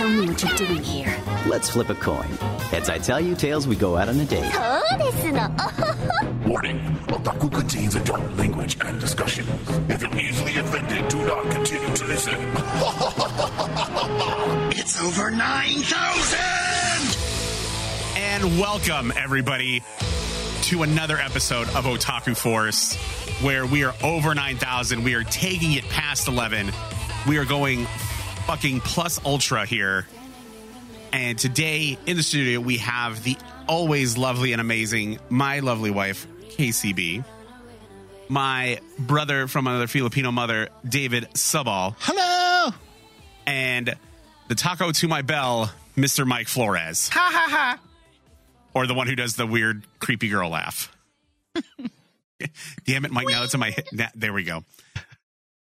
Tell me what you're doing here. Let's flip a coin. Heads I tell you, tails we go out on a date. Warning, otaku contains adult language and discussions. If you're easily offended, do not continue to listen. it's over 9,000! And welcome, everybody, to another episode of Otaku Force, where we are over 9,000. We are taking it past 11. We are going fucking plus ultra here. And today in the studio, we have the always lovely and amazing, my lovely wife, KCB, my brother from another Filipino mother, David Subal, Hello. and the taco to my bell, Mr. Mike Flores. Ha ha ha. or the one who does the weird creepy girl laugh. Damn it, Mike! Now it's in my head. There we go.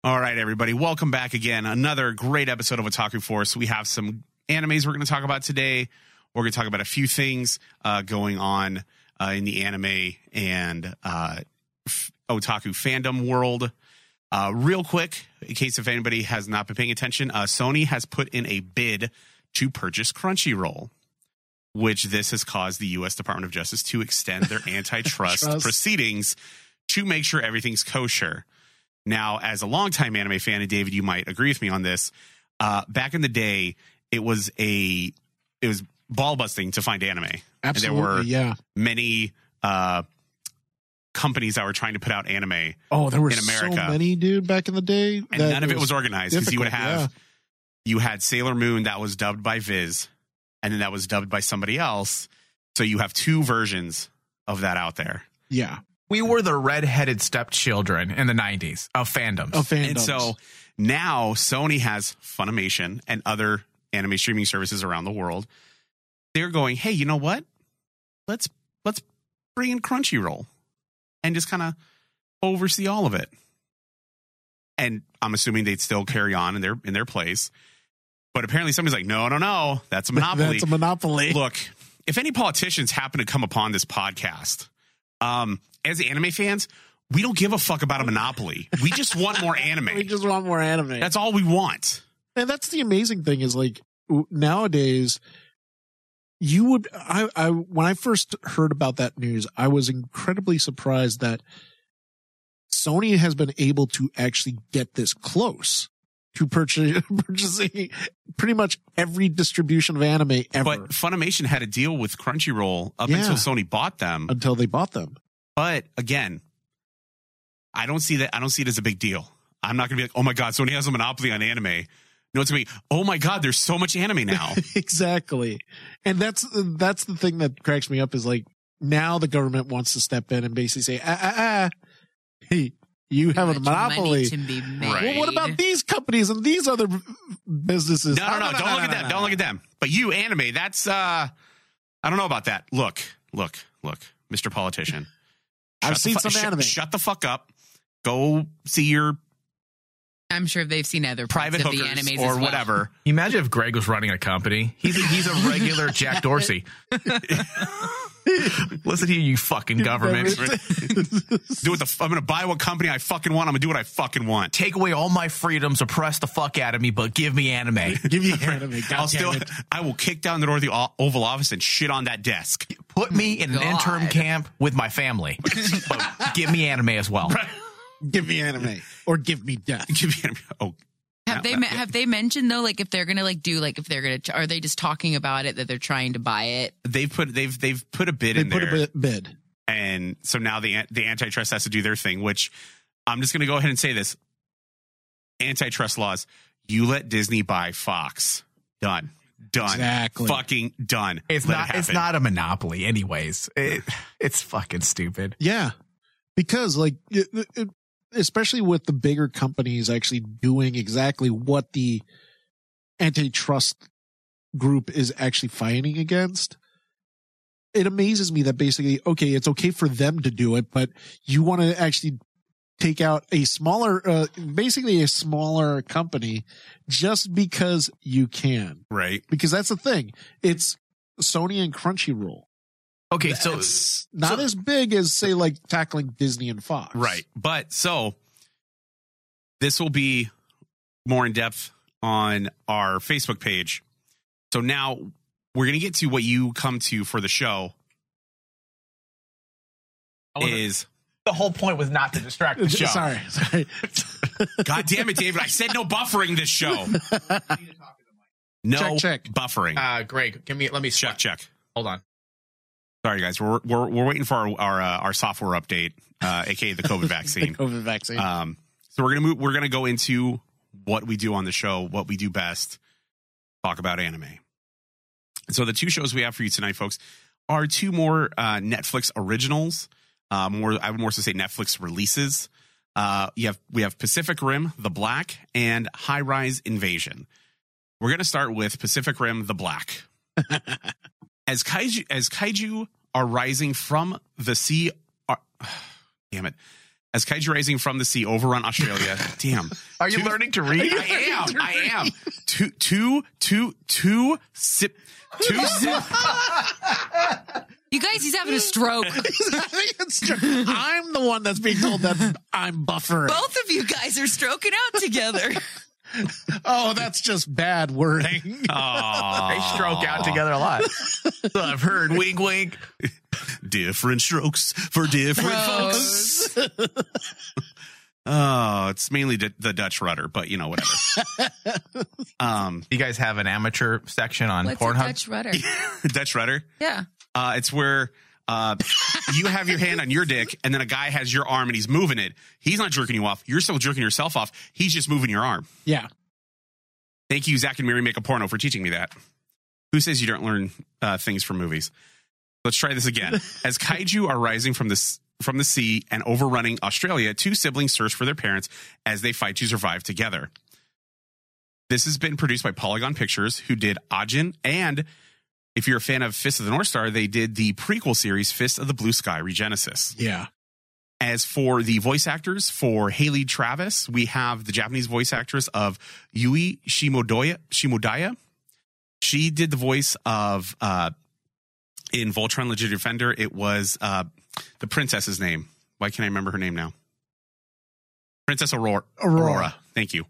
All right, everybody, welcome back again. Another great episode of Otaku Force. We have some animes we're going to talk about today. We're going to talk about a few things uh, going on uh, in the anime and uh, f- otaku fandom world. Uh, real quick, in case if anybody has not been paying attention, uh, Sony has put in a bid to purchase Crunchyroll which this has caused the U.S. Department of Justice to extend their antitrust proceedings to make sure everything's kosher. Now, as a longtime anime fan, and David, you might agree with me on this. Uh, back in the day, it was a it was ball busting to find anime. Absolutely. And there were yeah. many uh, companies that were trying to put out anime, Oh, there were in America. so many, dude, back in the day. and none of it was organized because you would have yeah. you had Sailor Moon that was dubbed by Viz, and then that was dubbed by somebody else. So you have two versions of that out there. Yeah. We were the redheaded stepchildren in the 90s of fandoms. Of fandoms. And so now Sony has Funimation and other anime streaming services around the world. They're going, hey, you know what? Let's let's bring in Crunchyroll and just kind of oversee all of it. And I'm assuming they'd still carry on in their in their place. But apparently somebody's like, no, no, no, that's a monopoly. That's a monopoly. Look, if any politicians happen to come upon this podcast, um, as anime fans, we don't give a fuck about a monopoly. We just want more anime. we just want more anime. That's all we want. and that's the amazing thing is like nowadays you would I, I when i first heard about that news i was incredibly surprised that sony has been able to actually get this close to purchase, purchasing pretty much every distribution of anime ever But Funimation had a deal with Crunchyroll up Yeah. until Sony bought them. until they bought them But again, I don't see that. I don't see it as a big deal. I'm not going to be like, oh my god, Sony has a monopoly on anime. No, it's going to be, oh my god, there's so much anime now. exactly and that's that's the thing that cracks me up is like now the government wants to step in and basically say ah ah ah hey you have a Much money monopoly to be made. Right. Well, what about these companies and these other businesses? No, no, no, don't look at them. Don't look at them. But you, anime, that's uh I don't know about that. Look, look, look, Mr. Politician. I've seen fu- some shut- anime. Shut the fuck up. Go see your I'm sure they've seen other parts private of the hookers animes or well. whatever. Imagine if Greg was running a company. He's a, he's a regular Jack Dorsey. Listen here, you fucking government. Do what the f- I'm gonna buy what company I fucking want. I'm gonna do what I fucking want. Take away all my freedoms, oppress the fuck out of me, but give me anime. Give you anime. God I'll still it. I will kick down the door of the O- Oval Office and shit on that desk. Put me in an God. intern camp with my family, give me anime as well. Give me anime or give me death. Give me anime. Oh, Have they uh, have they mentioned though, like if they're gonna like do like if they're gonna are they just talking about it that they're trying to buy it? they've put they've they've put a bid They in put there. a bid, bid. and so now the the antitrust has to do their thing. Which I'm just going to go ahead and say this: antitrust laws. You let Disney buy Fox. Done. Done. Exactly. Fucking done. It's Let it not. It's not a monopoly, anyways. It, it's fucking stupid. Yeah, because like, it- it- especially with the bigger companies actually doing exactly what the antitrust group is actually fighting against. It amazes me that basically, okay, it's okay for them to do it, but you want to actually take out a smaller, uh, basically a smaller company just because you can. right. Because that's the thing. It's Sony and Crunchyroll. Okay, so It's not so- as big as say like tackling Disney and Fox. Right. But so this will be more in depth on our Facebook page. So now we're gonna get to what you come to for the show is the whole point was not to distract the show. Sorry, sorry. God damn it, David! I said no buffering this show. No Check, check. buffering. Uh, Greg, give me. Let me check check. Hold on. Sorry guys, we're we're we're waiting for our our, uh, our software update, uh, aka the COVID vaccine. COVID vaccine. Um, so we're gonna move. We're gonna go into what we do on the show, what we do best, talk about anime. So the two shows we have for you tonight, folks, are two more uh, Netflix originals. Uh, more, I would more so say Netflix releases. Uh, you have we have Pacific Rim: The Black and High Rise Invasion. We're gonna start with Pacific Rim: The Black. as kaiju as kaiju are rising from the sea, are, uh, damn it. As kaiju rising from the sea overrun Australia, damn. Are you Two- learning to read? I am. I am. Two, two, two, two sip, two sip. You guys, he's having a stroke. I'm the one that's being told that I'm buffering. Both of you guys are stroking out together. Oh, that's just bad wording. They stroke out together a lot. So I've heard. Wink, wink. Different strokes for different folks. oh, it's mainly the, the Dutch rudder, but you know whatever. um, You guys have an amateur section on What's a Pornhub. Dutch rudder? Dutch rudder. Yeah. Uh, it's where uh, you have your hand on your dick, and then a guy has your arm and he's moving it. He's not jerking you off. You're still jerking yourself off. He's just moving your arm. Yeah. Thank you, Zack and Miri Make a Porno, for teaching me that. Who says you don't learn uh, things from movies? Let's try this again. As kaiju are rising from the from the sea and overrunning Australia, two siblings search for their parents as they fight to survive together. This has been produced by Polygon Pictures, who did Ajin, and if you're a fan of Fist of the North Star, they did the prequel series Fist of the Blue Sky Regenesis. Yeah. As for the voice actors, for Haley Travis, we have the Japanese voice actress of Yui Shimodoya. Shimodaya. She did the voice of uh, in Voltron Legit Defender. It was uh, the princess's name. Why can't I remember her name now? Princess Aurora. Aurora. Thank you.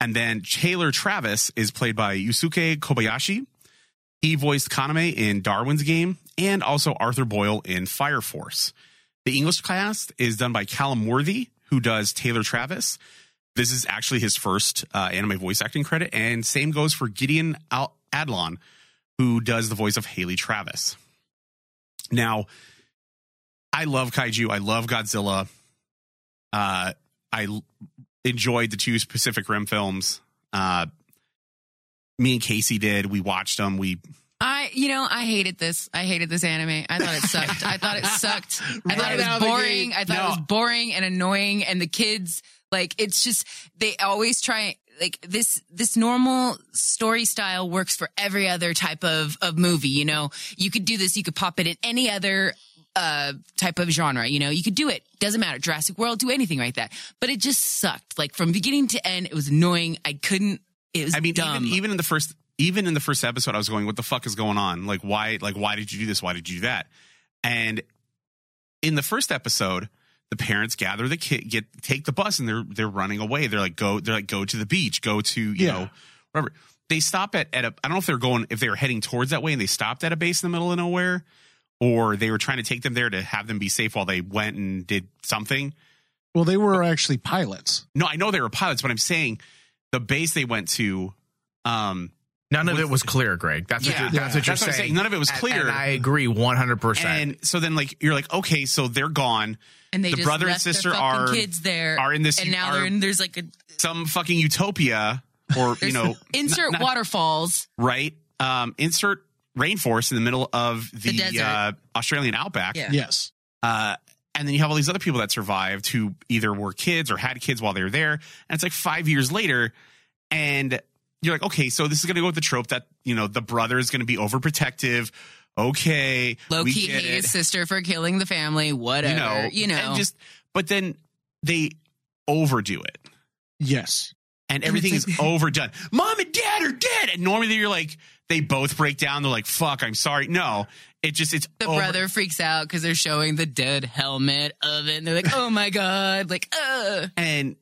And then Taylor Travis is played by Yusuke Kobayashi. He voiced Kaname in Darwin's Game and also Arthur Boyle in Fire Force. The English cast is done by Callum Worthy, who does Taylor Travis. This is actually his first uh, anime voice acting credit, and same goes for Gideon Adlon, who does the voice of Haley Travis. Now, I love kaiju. I love Godzilla. Uh, I l- enjoyed the two Pacific Rim films. Uh, me and Casey did. We watched them. We I, you know, I hated this. I hated this anime. I thought it sucked. I thought it sucked. I thought Right it was boring. I thought it was boring and annoying. And the kids, like, it's just they always try. Like this, this normal story style works for every other type of of movie. You know, you could do this. You could pop it in any other uh type of genre you know you could do it doesn't matter jurassic world do anything like that but it just sucked like from beginning to end it was annoying i couldn't it was I mean, dumb even even in the first even in the first episode, I was going, "What the fuck is going on? Like, why? Like, why did you do this? Why did you do that?" And in the first episode, the parents gather the kid, get take the bus, and they're they're running away. They're like, "Go!" They're like, "Go to the beach. Go to you Yeah. know whatever." They stop at at a. I don't know if they're going if they were heading towards that way, and they stopped at a base in the middle of nowhere, or they were trying to take them there to have them be safe while they went and did something. Well, they were actually pilots. No, I know they were pilots, but I'm saying the base they went to. Um, None of it was clear, Greg. That's what you're, that's what you're That's what saying. saying. None of it was clear. And I agree 100. percent and so then like you're like okay so they're gone and they the just brother and left their sister fucking are kids there are in this and now are they're in there's like a some fucking utopia or you know insert not- not- waterfalls right um insert rainforest in the middle of the, The uh, australian outback Yeah. Yes. uh and then you have all these other people that survived who either were kids or had kids while they were there. And it's like five years later and you're like okay so this is going to go with the trope that you know the brother is going to be overprotective. Okay low we key get hate it. his sister for killing the family whatever you know, and just but then they overdo it. Yes. and And everything. is overdone. Mom and dad are dead! And normally you're like they both break down they're like fuck i'm sorry no it just it's the over- brother freaks out because they're showing the dead helmet of it and they're like oh my god like uh and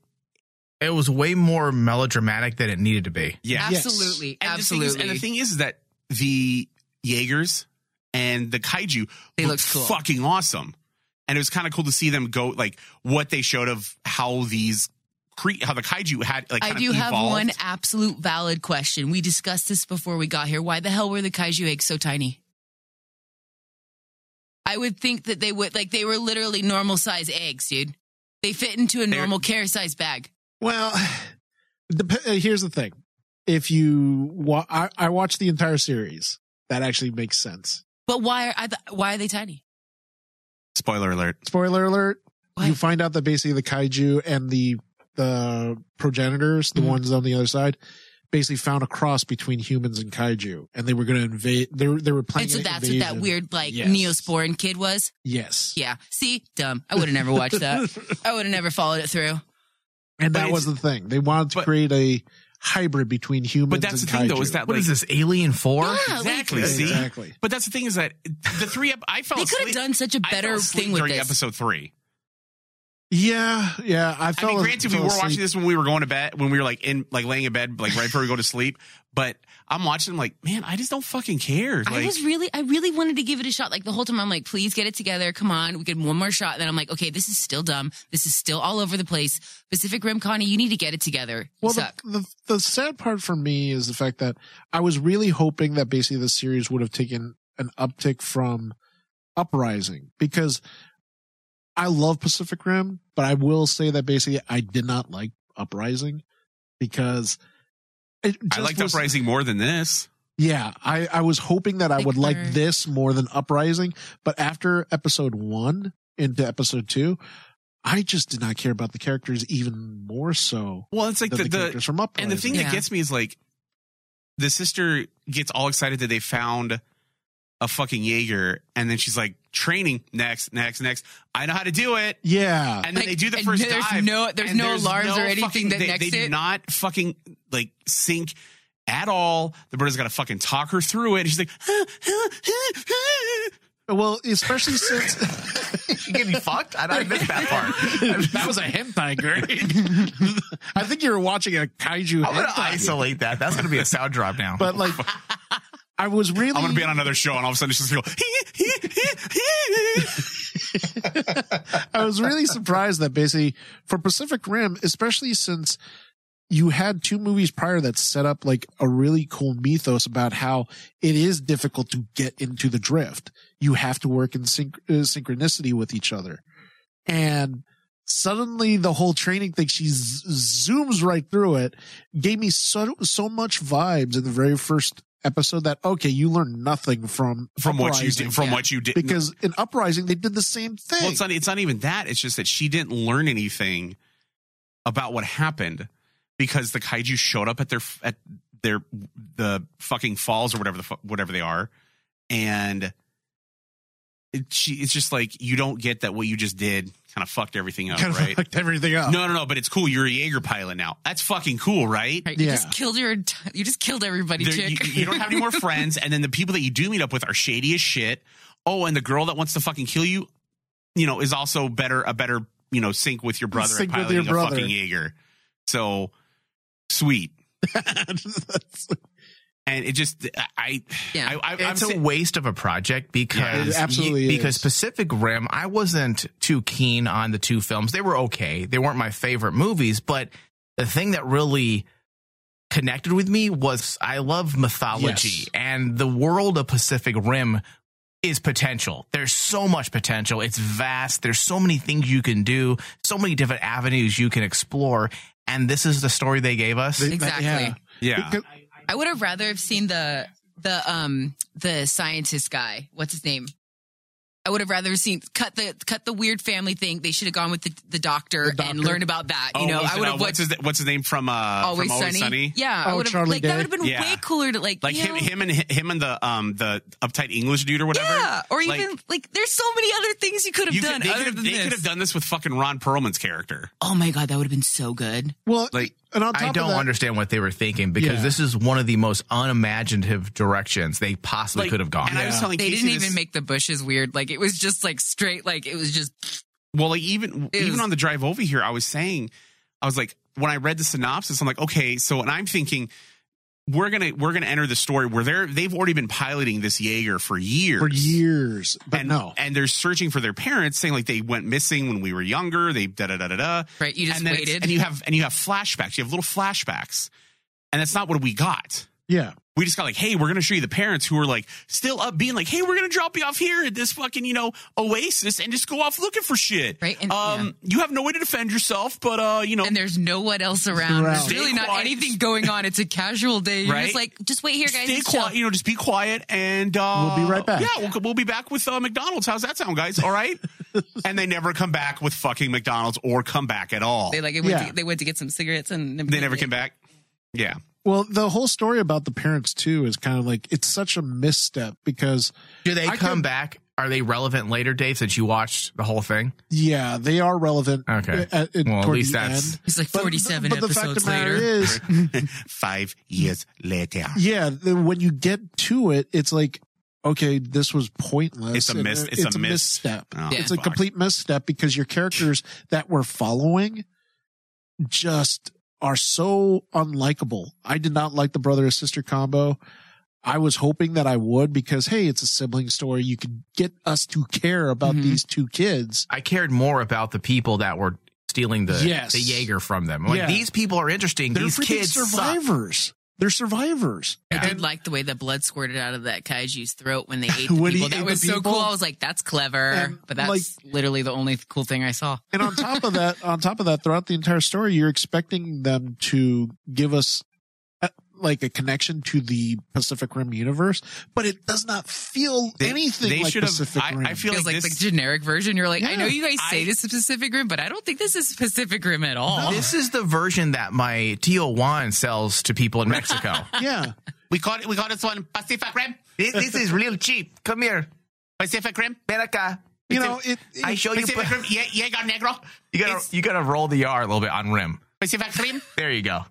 It was way more melodramatic than it needed to be. Yeah. Yes. Absolutely. And the, thing is, absolutely. and the thing is that the Jaegers and the kaiju They looked looked cool. fucking awesome. And it was kind of cool to see them go like what they showed of how these cre- how the kaiju had like I do of have one absolute valid question. We discussed this before we got here. Why the hell were the kaiju eggs so tiny? I would think that they would like they were literally normal size eggs, dude. They fit into a They're- normal carry size bag. Well, dep- uh, here's the thing: if you, wa- I, I watched the entire series. That actually makes sense. But why are I th- why are they tiny? Spoiler alert. Spoiler alert: Why? you find out that basically the kaiju and the the progenitors, the Mhm. ones on the other side, basically found a cross between humans and kaiju, and they were going to invade. They were, they were planning. and so an that's what that weird like Yes. Neosporin kid was. Yes, Yeah. See, dumb. I would have never watched that. I would have never followed it through. and But that was the thing. They wanted to but- create a hybrid between humans. But that's the and thing though, is that What like is this, Alien 4? Yeah, like, exactly see? exactly? But that's the thing is that the three ep- I fell they could have done such a better thing with during this. episode three. Yeah, yeah. I I mean, granted, we were watching this when we were going to bed, when we were like in, like laying in bed, like right before we go to sleep. But I'm watching, like, man, I just don't fucking care. I was really, I really wanted to give it a shot. Like the whole time, I'm like, please get it together. Come on, we get one more shot. And then I'm like, okay, this is still dumb. This is still all over the place. Pacific Rim, Connie, you need to get it together. You Well, the, the the sad part for me is the fact that I was really hoping that basically the series would have taken an uptick from Uprising because I love Pacific Rim, but I will say that basically I did not like Uprising because it I liked was- Uprising more than this. Yeah, I, I was hoping that I Like would like this more than Uprising, but after episode one into episode two, I just did not care about the characters even more so Well, it's like than the, the, the characters from Uprising. and the thing Yeah. that gets me is like the sister gets all excited that they found a fucking Jaeger, and then she's like, training next, next, next. I know how to do it. yeah, And then Like, they do the first there's dive. no- there's and no alarms or anything fucking- that they, next they do it? not fucking like sink at all. The bird has got to fucking talk her through it. And she's like, well, especially since You get me fucked? I, I missed that part. that was a hentai girl. I think you were watching a kaiju I'm going to hentai, isolate that. That's going to be a sound drop now. but like, I was really. I'm gonna be on another show, and all of a sudden she's just go. I was really surprised that basically for Pacific Rim, especially since you had two movies prior that set up like a really cool mythos about how it is difficult to get into the drift. You have to work in synch- uh, synchronicity with each other. And suddenly the whole training thing, she z- zooms right through it, gave me so, so much vibes in the very first episode that, okay, you learn nothing from, from what you did, from Yeah. what you did, because in Uprising, they did the same thing. Well, it's not. It's not even that. It's just that she didn't learn anything about what happened because the kaiju showed up at their at their the fucking falls or whatever the whatever they are, and it, she it's just like you don't get that what you just did kind of fucked everything up, kind of right? fucked everything up. No, no, no. But it's cool. You're a Jaeger pilot now. That's fucking cool, right? Right, you Yeah. just killed your, you just killed everybody, There- you, chick. you don't have any more friends, and then the people that you do meet up with are shady as shit. Oh, and the girl that wants to fucking kill you, you know, is also better a better you know sync with your brother Sync at with piloting your brother. a fucking Jaeger. So sweet, That's- and it just I Yeah. I, I I'm it's a waste of a project because It absolutely because. Pacific Rim, I wasn't too keen on the two films. They were okay. They weren't my favorite movies, but the thing that really connected with me was I love mythology Yes. and the world of Pacific Rim is potential. There's so much potential. It's vast. There's so many things you can do, so many different avenues you can explore. And this is the story they gave us. Exactly. yeah. yeah. Because- I would have rather have seen the the um the scientist guy. What's his name? I would have rather seen cut the cut the weird family thing. They should have gone with the, the, doctor, The and learned about that. You Oh, know, I would uh, have what's his what's his name from uh always, from Always sunny. Sunny? Yeah, Oh, I would have Charlie like that would have been Yeah. way cooler to like Like you him, know, him and him and the um the uptight English dude or whatever. Yeah, or Like, even like there's so many other things you could have done could, they other could have than they this. could have done this with fucking Ron Perlman's character. Oh my god, that would have been so good. well, Like and on top I don't that, understand what they were thinking because Yeah. this is one of the most unimaginative directions they possibly like, could have gone. And I was Yeah. telling They Casey didn't this- even make the bushes weird. Like it was just like straight. Like it was just Well, like even It even was- on the drive over here, I was saying, I was like, when I read the synopsis, I'm like, okay, so and I'm thinking we're gonna we're gonna enter the story where they're they've already been piloting this Jaeger for years. for years, but and, no. and they're searching for their parents, saying like they went missing when we were younger. They da da da da da. Right, you just and waited. and you have and you have flashbacks. You have little flashbacks, and that's not what we got. Yeah. We just got like, hey, we're gonna show you the parents who are like still up, being like, hey, we're gonna drop you off here at this fucking you know oasis and just go off looking for shit. Right, and- um, you have no way to defend yourself, but uh, you know, and there's no one else around. Around. There's really Stay not anything going on. It's a casual day. You're Right? just like, just wait here, guys. stay quiet. You know, just be quiet, and uh, We'll be right back. Yeah, we'll, we'll be back with uh, McDonald's. How's that sound, guys? All right. and they never come back with fucking McDonald's or come back at all. They like went Yeah. to, they went to get some cigarettes and They never came back. Yeah. Well, the whole story about the parents too is kind of like it's such a misstep because Do they I come could- back? Are they relevant later, Dave? Since you watched the whole thing, yeah, they are relevant. Okay. At, at, Well, at least the that's- end. It's like 47 but the fact of episodes the matter later. is, Five years later. yeah, the, when you get to it, it's like, okay, this was pointless. It's a And, mis- uh, it's a mis- misstep. Oh, it's a complete misstep because your characters that we're following just are so unlikable. I did not like the brother and sister combo. I was hoping that I would because hey, it's a sibling story. You could get us to care about Mhm. these two kids. I cared more about the people that were stealing the Yes. the Jaeger from them. Like Yeah. these people are interesting. They're these kids suck. They're survivors. I did like the way the blood squirted out of that kaiju's throat when they ate the people. That was so people. cool. I was like, that's clever. And, but that's like- literally the only cool thing I saw. And on top of that, on top of that, throughout the entire story, you're expecting them to give us like a connection to the Pacific Rim universe, but it does not feel They- anything they like Pacific I- Rim. I feel Feels like like, this- the generic version. You're like, I know you guys say I- this is Pacific Rim, but I don't think this is Pacific Rim at all. This is the version that my Tio Juan sells to people in Mexico. yeah. We call it. We call this one Pacific Rim. this, this is real cheap. Come here, Pacific Rim. ven acá. You know, it, it- I show you. Pacific Rim. Ye- Jaeger Negro. You gotta It's you gotta roll the R a little bit on rim. Pacific Rim. There you go.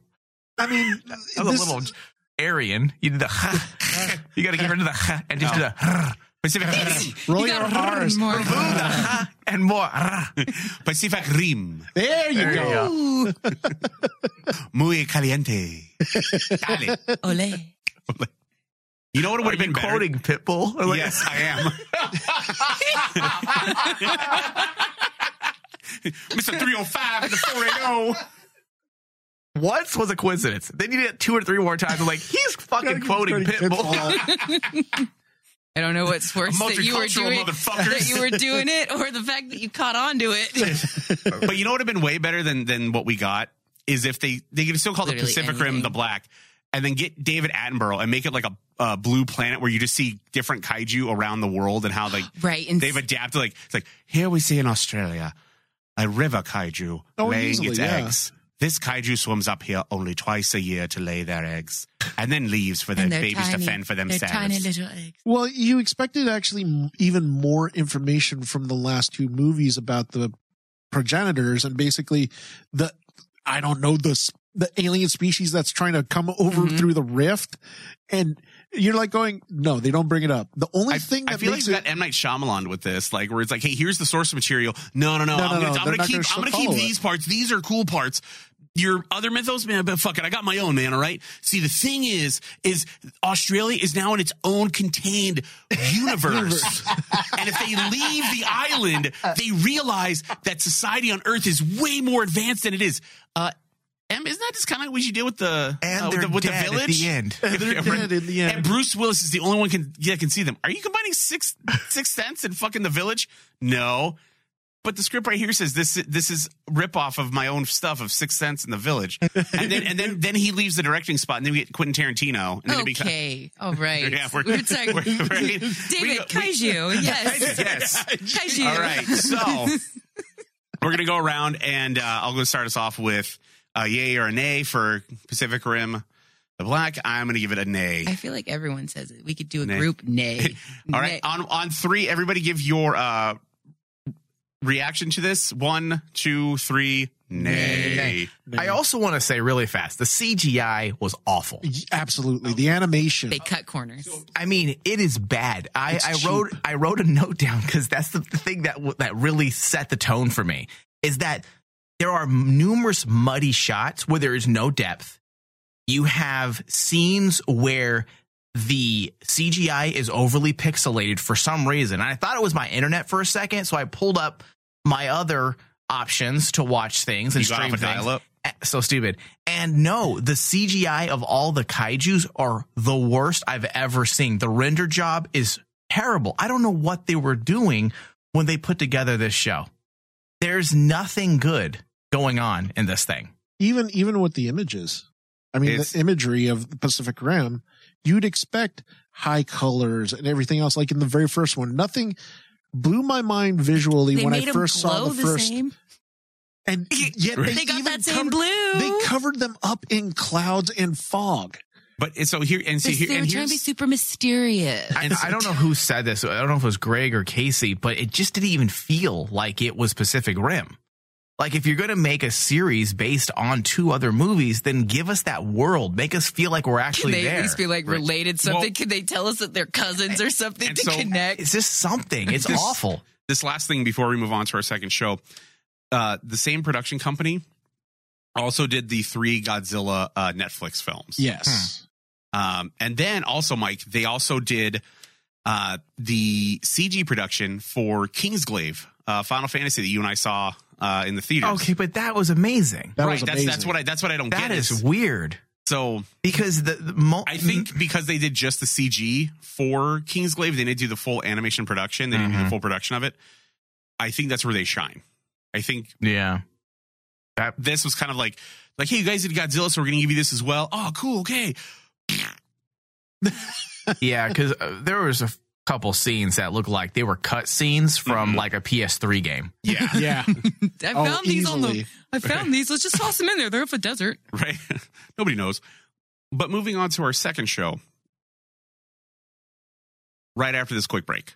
I mean, That was this- a little Aryan. You did the. you gotta get rid of the and just do the Pacific Rim. roll You your gotta run R's. more. and more. Pacific Rim. There you There you go. go. Muy caliente. Dale. Ole. You know what Are would have you been better? quoting Pitbull? Or like- yes, I am. Mr. 305 and the 480. Once was a coincidence. Then you did it two or three more times. I'm like, he's fucking quoting Pitbull. I don't know what's worse that you were doing that you were doing it, or the fact that you caught on to it. But you know what would have been way better than than what we got is if they they could still call the Literally Pacific Rim the black, and then get David Attenborough and make it like a, a blue planet where you just see different kaiju around the world and how like Right, and they've adapted. Like it's like here we see in Australia a river kaiju Oh, laying easily, its yeah. eggs. This kaiju swims up here only twice a year to lay their eggs, and then leaves for their babies tiny. to fend for themselves. tiny little eggs. Well, you expected actually even more information from the last two movies about the progenitors and basically the I don't know the the alien species that's trying to come over Mhm. through the rift, and you're like going, no, they don't bring it up. The only I, thing I that feel like makes we it got M Night Shyamalan with this, like where it's like, hey, here's the source material. No, no, no, No, I'm no, gonna, no, I'm gonna keep, gonna I'm gonna follow keep it. these parts. These are cool parts. Your other mythos, man, but fuck it, I got my own, man. All right. See, the thing is, is Australia is now in its own contained universe, and if they leave the island, they realize that society on Earth is way more advanced than it is. Uh, Em, isn't that just kind of like we should deal with the And uh, with the, with the dead at village the end. They're Yeah, dead right. in the end. And Bruce Willis is the only one can yeah can see them. Are you combining six six cents and fucking the village? No. But the script right here says this this is rip off of my own stuff of Six Sense in the Village, and then and then then he leaves the directing spot, and then we get Quentin Tarantino. And then it becomes- Okay, all right. Yeah, we're- we're, we're- right? David We go- we- Kaiju, yes, yes. Kaiju. All right, so we're gonna go around, and uh, I'll go start us off with a yay or a nay for Pacific Rim, the Black. I'm gonna give it a nay. I feel like everyone says it. We could do a Nay. group nay. All right, Nay. on on three, everybody give your uh reaction to this. One, two, three. Nay. I also want to say really fast, the CGI was awful. absolutely the animation. They cut corners. I mean, it is bad. I, I wrote I wrote a note down because that's the thing that that really set the tone for me. Is that there are numerous muddy shots where there is no depth. You have scenes where the CGI is overly pixelated for some reason. And I thought it was my internet for a second, so I pulled up my other options to watch things and You stream off things. dial-up? Eh, So stupid. And no, the CGI of all the kaijus are the worst I've ever seen. The render job is terrible. I don't know what they were doing when they put together this show. There's nothing good going on in this thing. even even with the images i mean It's- the imagery of the pacific rim you'd expect high colors and everything else like in the very first one nothing blew my mind visually They when I first saw glow the first same. and yet they, They got even that same covered, blue. they covered them up in clouds and fog But and so here and see They, here they were and trying to be super mysterious. I, I don't know who said this. I don't know if it was Greg or Casey, but it just didn't even feel like it was Pacific Rim. Like if you're going to make a series based on two other movies, then give us that world. Make us feel like we're Can actually they there. at least be like Right. related something? Well- Can they tell us that they're cousins or something to so- connect? it's just something. It's This- awful. this last thing before we move on to our second show. Uh, the same production company also did the three Godzilla uh, Netflix films. yes Um, and then also, Mike, they also did uh, the CG production for Kingsglaive, uh, Final Fantasy that you and I saw uh, in the theaters. Okay, but that was amazing. that right. was That's amazing that's what I that's what I don't That get. is weird so. because the, the mo- I think because they did just the CG for Kingsglaive, they didn't do the full animation production. They didn't do the Mhm. full production of it. I think that's where they shine. I think yeah. this was kind of like like hey you guys did Godzilla so we're gonna give you this as well oh cool okay Yeah, because uh, there was a f- couple scenes that looked like they were cut scenes from Mhm. like a PS3 game. yeah yeah I Oh, found these on the. I found these. Let's just toss them in there. They're off a desert. right nobody knows but moving on to our second show right after this quick break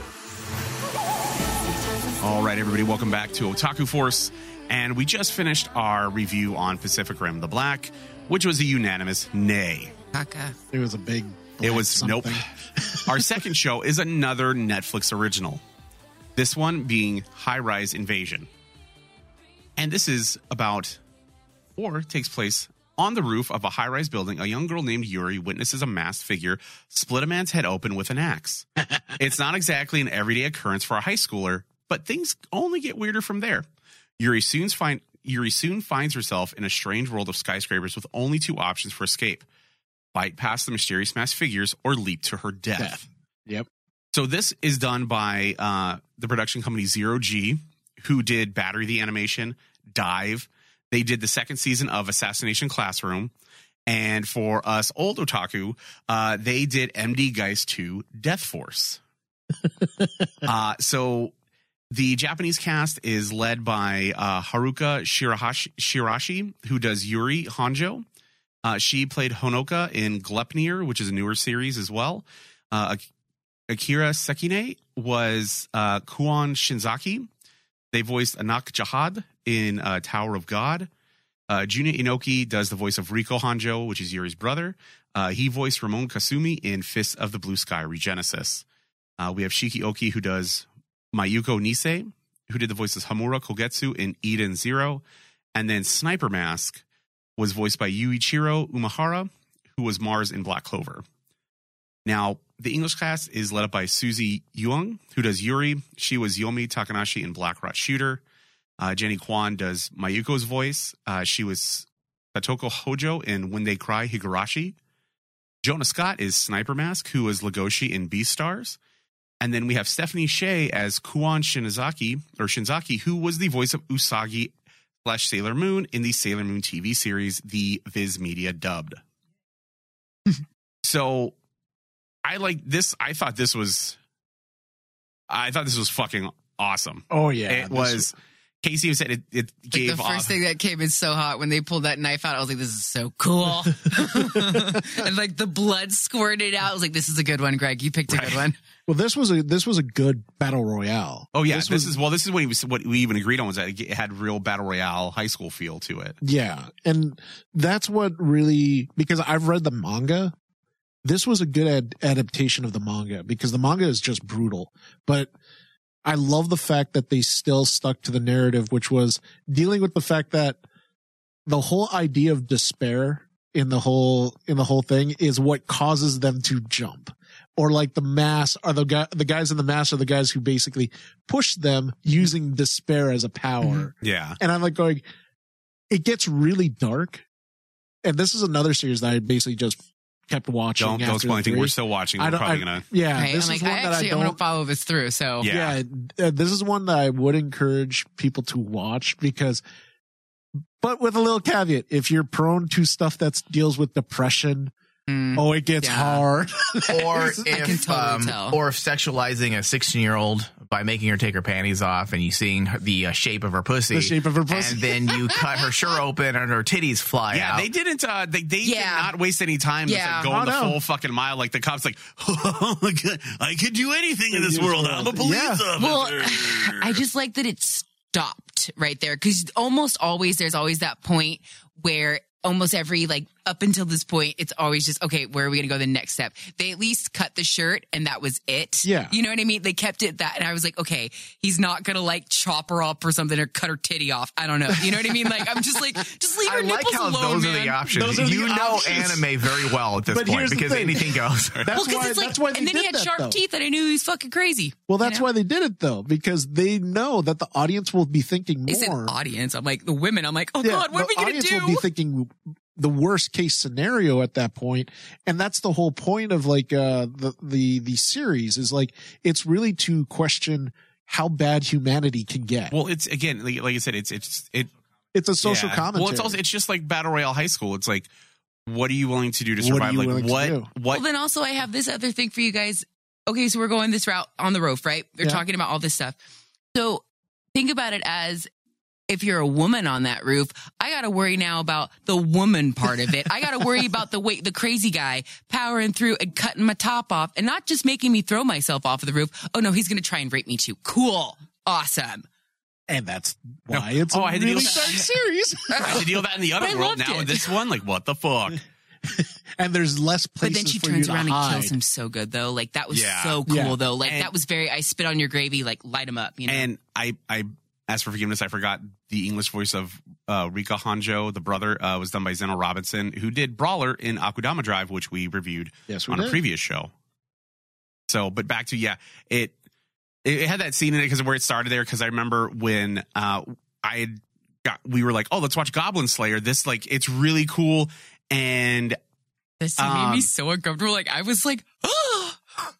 all right everybody welcome back to otaku force and we just finished our review on pacific rim the black which was a unanimous nay Kaka. it was a big It was something. nope. Our second show is another Netflix original. This one being High Rise Invasion. And this is about or takes place on the roof of a high rise building. A young girl named Yuri witnesses a masked figure split a man's head open with an axe. it's not exactly an everyday occurrence for a high schooler, but things only get weirder from there. Yuri soon find Yuri soon finds herself in a strange world of skyscrapers with only two options for escape fight past the mysterious masked figures or leap to her death. Death. Yep. So this is done by uh, the production company Zero G, who did Battery the Animation, Dive. They did the second season of Assassination Classroom. And for us old otaku, uh, they did MD Geist 2 Death Force. uh, so the Japanese cast is led by uh, Haruka Shirahashi, Shirashi, who does Yuri Hanjo. Uh, she played Honoka in Gleipnir, which is a newer series as well. Uh, Akira Sekine was uh, Kuon Shinzaki. They voiced Anak Jahad in uh, Tower of God. Uh, Junya Enoki does the voice of Riko Hanjo, which is Yuri's brother. Uh, he voiced Ramon Kasumi in Fist of the Blue Sky Regenesis. We have Shiki Aoki, who does Mayuko Nisei, who did the voices Homura Kogetsu in Eden Zero. And then Sniper Mask was voiced by Yuichiro Umehara, who was Mars in Black Clover. Now, the English cast is led up by Susie Young, who does Yuri. She was Yomi Takanashi in Black Rock Shooter. Uh, Jenny Kwan does Mayuko's voice. Uh, she was Satoko Hojo in When They Cry Higurashi. Jonah Scott is Sniper Mask, who was Legoshi in Beastars. And then we have Stephanie Sheh as Kuon Shinzaki or Shinzaki, who was the voice of Usagi slash Sailor Moon in the Sailor Moon TV series, the Viz Media dubbed. so I like this. I thought this was, I thought this was fucking awesome. Oh yeah, it was. Casey said it, it Like gave the off. first thing that came in so hot when they pulled that knife out, I was like, "This is so cool!" and like the blood squirted out. I was like, "This is a good one, Greg. You picked a good one." Well, this was a this was a good battle royale. Oh yeah, this, was, is well. This is what he was. What we even agreed on was that it had real battle royale high school feel to it. Yeah. And that's what really, because I've read the manga. This was a good ad- adaptation of the manga because the manga is just brutal. But I love the fact that they still stuck to the narrative, which was dealing with the fact that the whole idea of despair in the whole, in the whole thing is what causes them to jump. Or like the mass are the guy, the guys in the mass are the guys who basically push them using despair as a power. Mm-hmm. Yeah, And I'm like going, it gets really dark. And this is another series that I basically just kept watching. don't don't after spoil anything. We're still watching. I We're don't, probably I- gonna. yeah, Right? this I'm is like, one I that actually I I'm don't. gonna follow this through. So Yeah. yeah, uh, this is one that I would encourage people to watch because, but with a little caveat, if you're prone to stuff that deals with depression, Mm. oh, it gets Yeah. hard. or This is- if, can totally um, tell. or if sexualizing a 16 year old by making her take her panties off and you seeing her- the uh, shape of her pussy, The shape of her pussy. and then you cut her shirt open and her titties fly out. Yeah, out. they didn't. Uh, they they did Yeah. not waste any time. Just, Yeah. like, going Oh, the no. full fucking mile. Like the cops, like, oh my god, I could do anything in this this world. world. I'm a police Yeah. officer. Well, I just like that it stopped right there because almost always there's always that point where almost every like up until this point it's always just okay where are we gonna go the next step they at least cut the shirt and that was it Yeah. you know what i mean they kept it that and i was like okay he's not gonna like chop her up or something or cut her titty off i don't know you know what i mean like i'm just like just leave her I like nipples how alone those man. are the options. Those are the you know options. anime very well at this But point because anything goes. That's well, because why. it's like, that's why they and then did he had that, sharp though. teeth, and I knew he was fucking crazy. Well, that's you know? why they did it though, because they know that the audience will be thinking They said more. audience. I'm like the women. I'm like, oh Yeah, god, what are we gonna audience do? will be thinking the worst case scenario at that point, and that's the whole point of like uh the the the series is like it's really to question how bad humanity can get. well, it's again, like, like I said, it's it's it. it's a social yeah. commentary. Well, it's also it's just like battle royale high school. It's like, what are you willing to do to What are survive? you like willing to what do? what Well, then also I have this other thing for you guys. Okay, so we're going this route on the roof, right? They're Yeah. talking about all this stuff. So think about it as if you're a woman on that roof, I got to worry now about the woman part of it. I got to worry about the weight, the crazy guy powering through and cutting my top off and not just making me throw myself off of the roof. Oh no, he's going to try and rape me too. Cool. Awesome. and that's No. why it's Oh, a I had to deal really with dark that. series. I had to deal with that in the other I world. loved Now in this one, like what the fuck? and there's less place. But then she for turns around and kills him so good though. Like that was Yeah. so cool Yeah. though. Like And- that was very, I spit on your gravy, like light him up, you know? And I I asked for forgiveness. I forgot the English voice of uh, Rika Hanjo, the brother, uh, was done by Zeno Robinson, who did Brawler in Akudama Drive, which we reviewed Yes, we on a previous show. So, but back to yeah, it it had that scene in it because of where it started there. Because I remember when uh, I had got, we were like, oh, let's watch Goblin Slayer. This like it's really cool, and This made Um, me so uncomfortable. Like I was like, oh,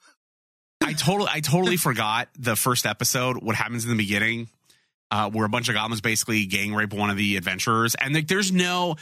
I totally, I totally forgot the first episode. What happens in the beginning, uh, where a bunch of goblins basically gang rape one of the adventurers, and like, there's no,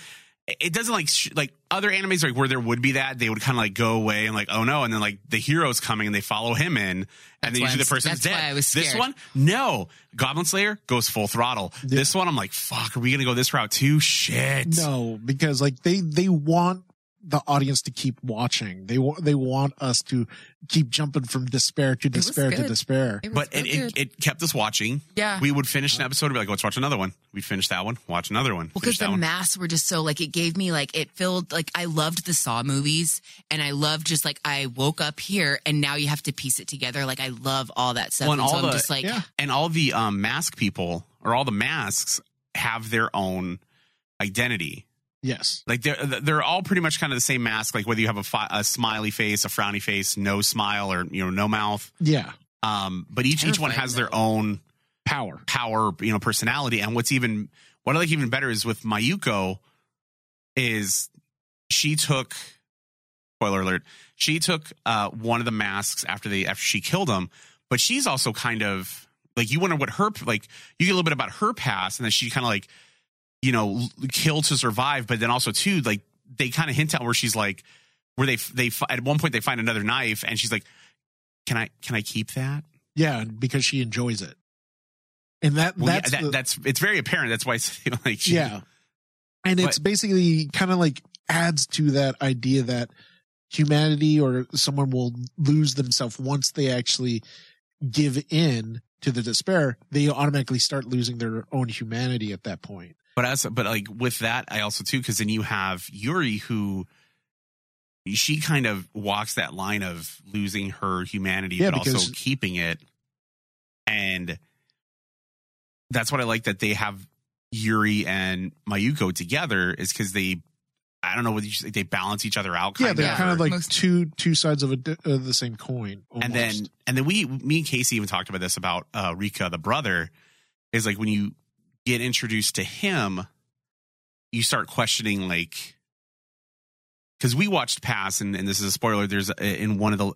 it doesn't like sh- like other animes like where there would be that they would kind of like go away and like oh no, and then like the hero's coming and they follow him in, and then usually I'm- the person's dead. why I was This one, no, Goblin Slayer goes full throttle. This one, I'm like, fuck, are we gonna go this route too? Shit. No, because like they they want the audience to keep watching. They want they want us to keep jumping from despair to despair to despair. It But it, it, it kept us watching. Yeah. We would finish an episode and be like, let's watch another one. We'd finish that one, watch another one. Well, because the one. masks were just so like it gave me like it filled like I loved the Saw movies and I loved just like I woke up here and now you have to piece it together. Like I love all that stuff. Well, and and so all I'm the- just like yeah. and all the um, mask people or all the masks have their own identity. Yes. Like they're they're all pretty much kind of the same mask. Like whether you have a, fi- a smiley face, a frowny face, no smile, or you know no mouth. Yeah. Um, but each each one has their own Power. power, you know, personality. And what's even what I like even better is with Mayuko is she took spoiler alert, she took uh one of the masks after they after she killed him, but she's also kind of like you wonder what her like you get a little bit about her past and then she kind of like you know kill to survive, but then also too like they kind of hint at where she's like where they they at one point they find another knife and she's like can I can I keep that? Yeah, because she enjoys it. And that Well, yeah, that's that, the- that's it's very apparent. That's why it's like she, yeah. And it's But- basically kind of like adds to that idea that humanity or someone will lose themselves once they actually give in to the despair. They automatically start losing their own humanity at that point. But as but like with that, I also too because then you have Yuri who she kind of walks that line of losing her humanity Yeah, but also keeping it, and that's what I like that they have Yuri and Mayuko together is because they. I don't know whether you should, they balance each other out. yeah, Kind they're of, kind of like Most- two two sides of a of the same coin. and then and then we me and Casey even talked about this about uh Rika the brother is like when you get introduced to him you start questioning like because we watched pass and, and this is a spoiler there's a, in one of the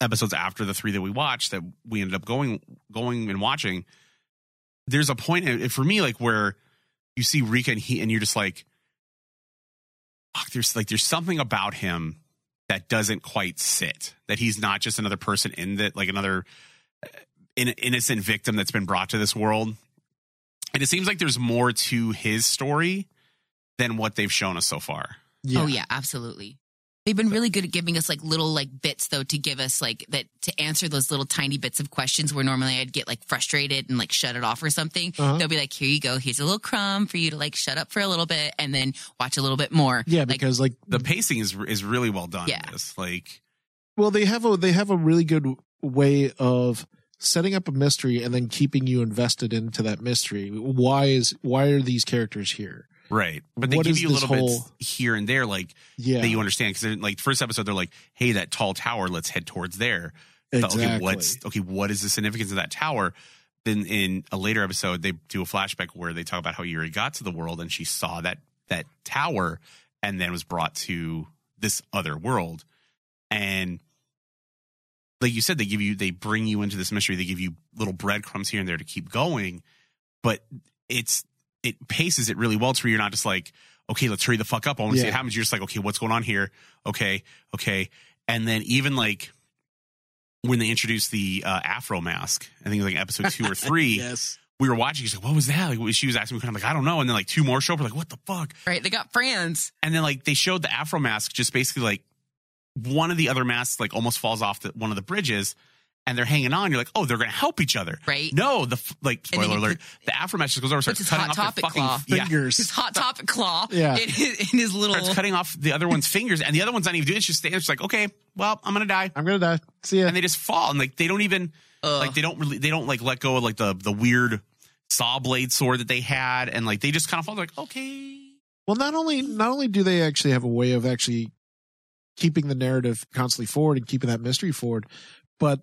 episodes after the three that we watched that we ended up going going and watching there's a point for me like where you see Rika and he and you're just like fuck, there's like there's something about him that doesn't quite sit. That he's not just another person in that, like another uh, in, innocent victim that's been brought to this world. And it seems like there's more to his story than what they've shown us so far. Oh yeah, absolutely. They've been really good at giving us like little like bits though to give us like that to answer those little tiny bits of questions where normally I'd get like frustrated and like shut it off or something. Uh-huh. They'll be like, "Here you go. Here's a little crumb for you to like shut up for a little bit and then watch a little bit more." Yeah, Like, because like The pacing is is really well done. Yeah. in This. Like Well, they have a they have a really good way of setting up a mystery and then keeping you invested into that mystery. Why is why are these characters here? right, but they What give you little whole- bits here and there, like Yeah, that you understand. Because like first episode, they're like, "Hey, that tall tower. Let's head towards there." But, exactly. Okay, what's okay? What is the significance of that tower? Then in a later episode, they do a flashback where they talk about how Yuri got to the world and she saw that that tower, and then was brought to this other world. And like you said, they give you they bring you into this mystery. They give you little breadcrumbs here and there to keep going, but it's it paces it really well to where you're not just like, okay, let's hurry the fuck up. I want to see Yeah. it happens. You're just like, okay, what's going on here? Okay, okay, and then even like when they introduced the uh, Afro mask, I think it was like episode two or three. yes. We were watching. She's like, "What was that?" Like, she was asking me, kind of like, "I don't know." And then like two more show up. We're like, "What the fuck?" right? They got friends. And then like they showed the Afro mask, just basically like one of the other masks like almost falls off the, one of the bridges, and they're hanging on. You're like, "Oh, they're gonna help each other." Right. No, the like spoiler you alert, the Afro mask just goes over, starts cutting Hot off their Topic fucking claw. yeah, Fingers. His hot topic claw. Yeah. In his, in his little starts cutting off the other one's fingers, and the other one's not even doing it. It's just standing. It's like, okay, well, I'm gonna die. I'm gonna die. See ya. and they just fall and like they don't even Ugh. like they don't really they don't like let go of like the the weird saw blade sword that they had and like they just kind of fall like okay Well, not only not only do they actually have a way of actually keeping the narrative constantly forward and keeping that mystery forward, but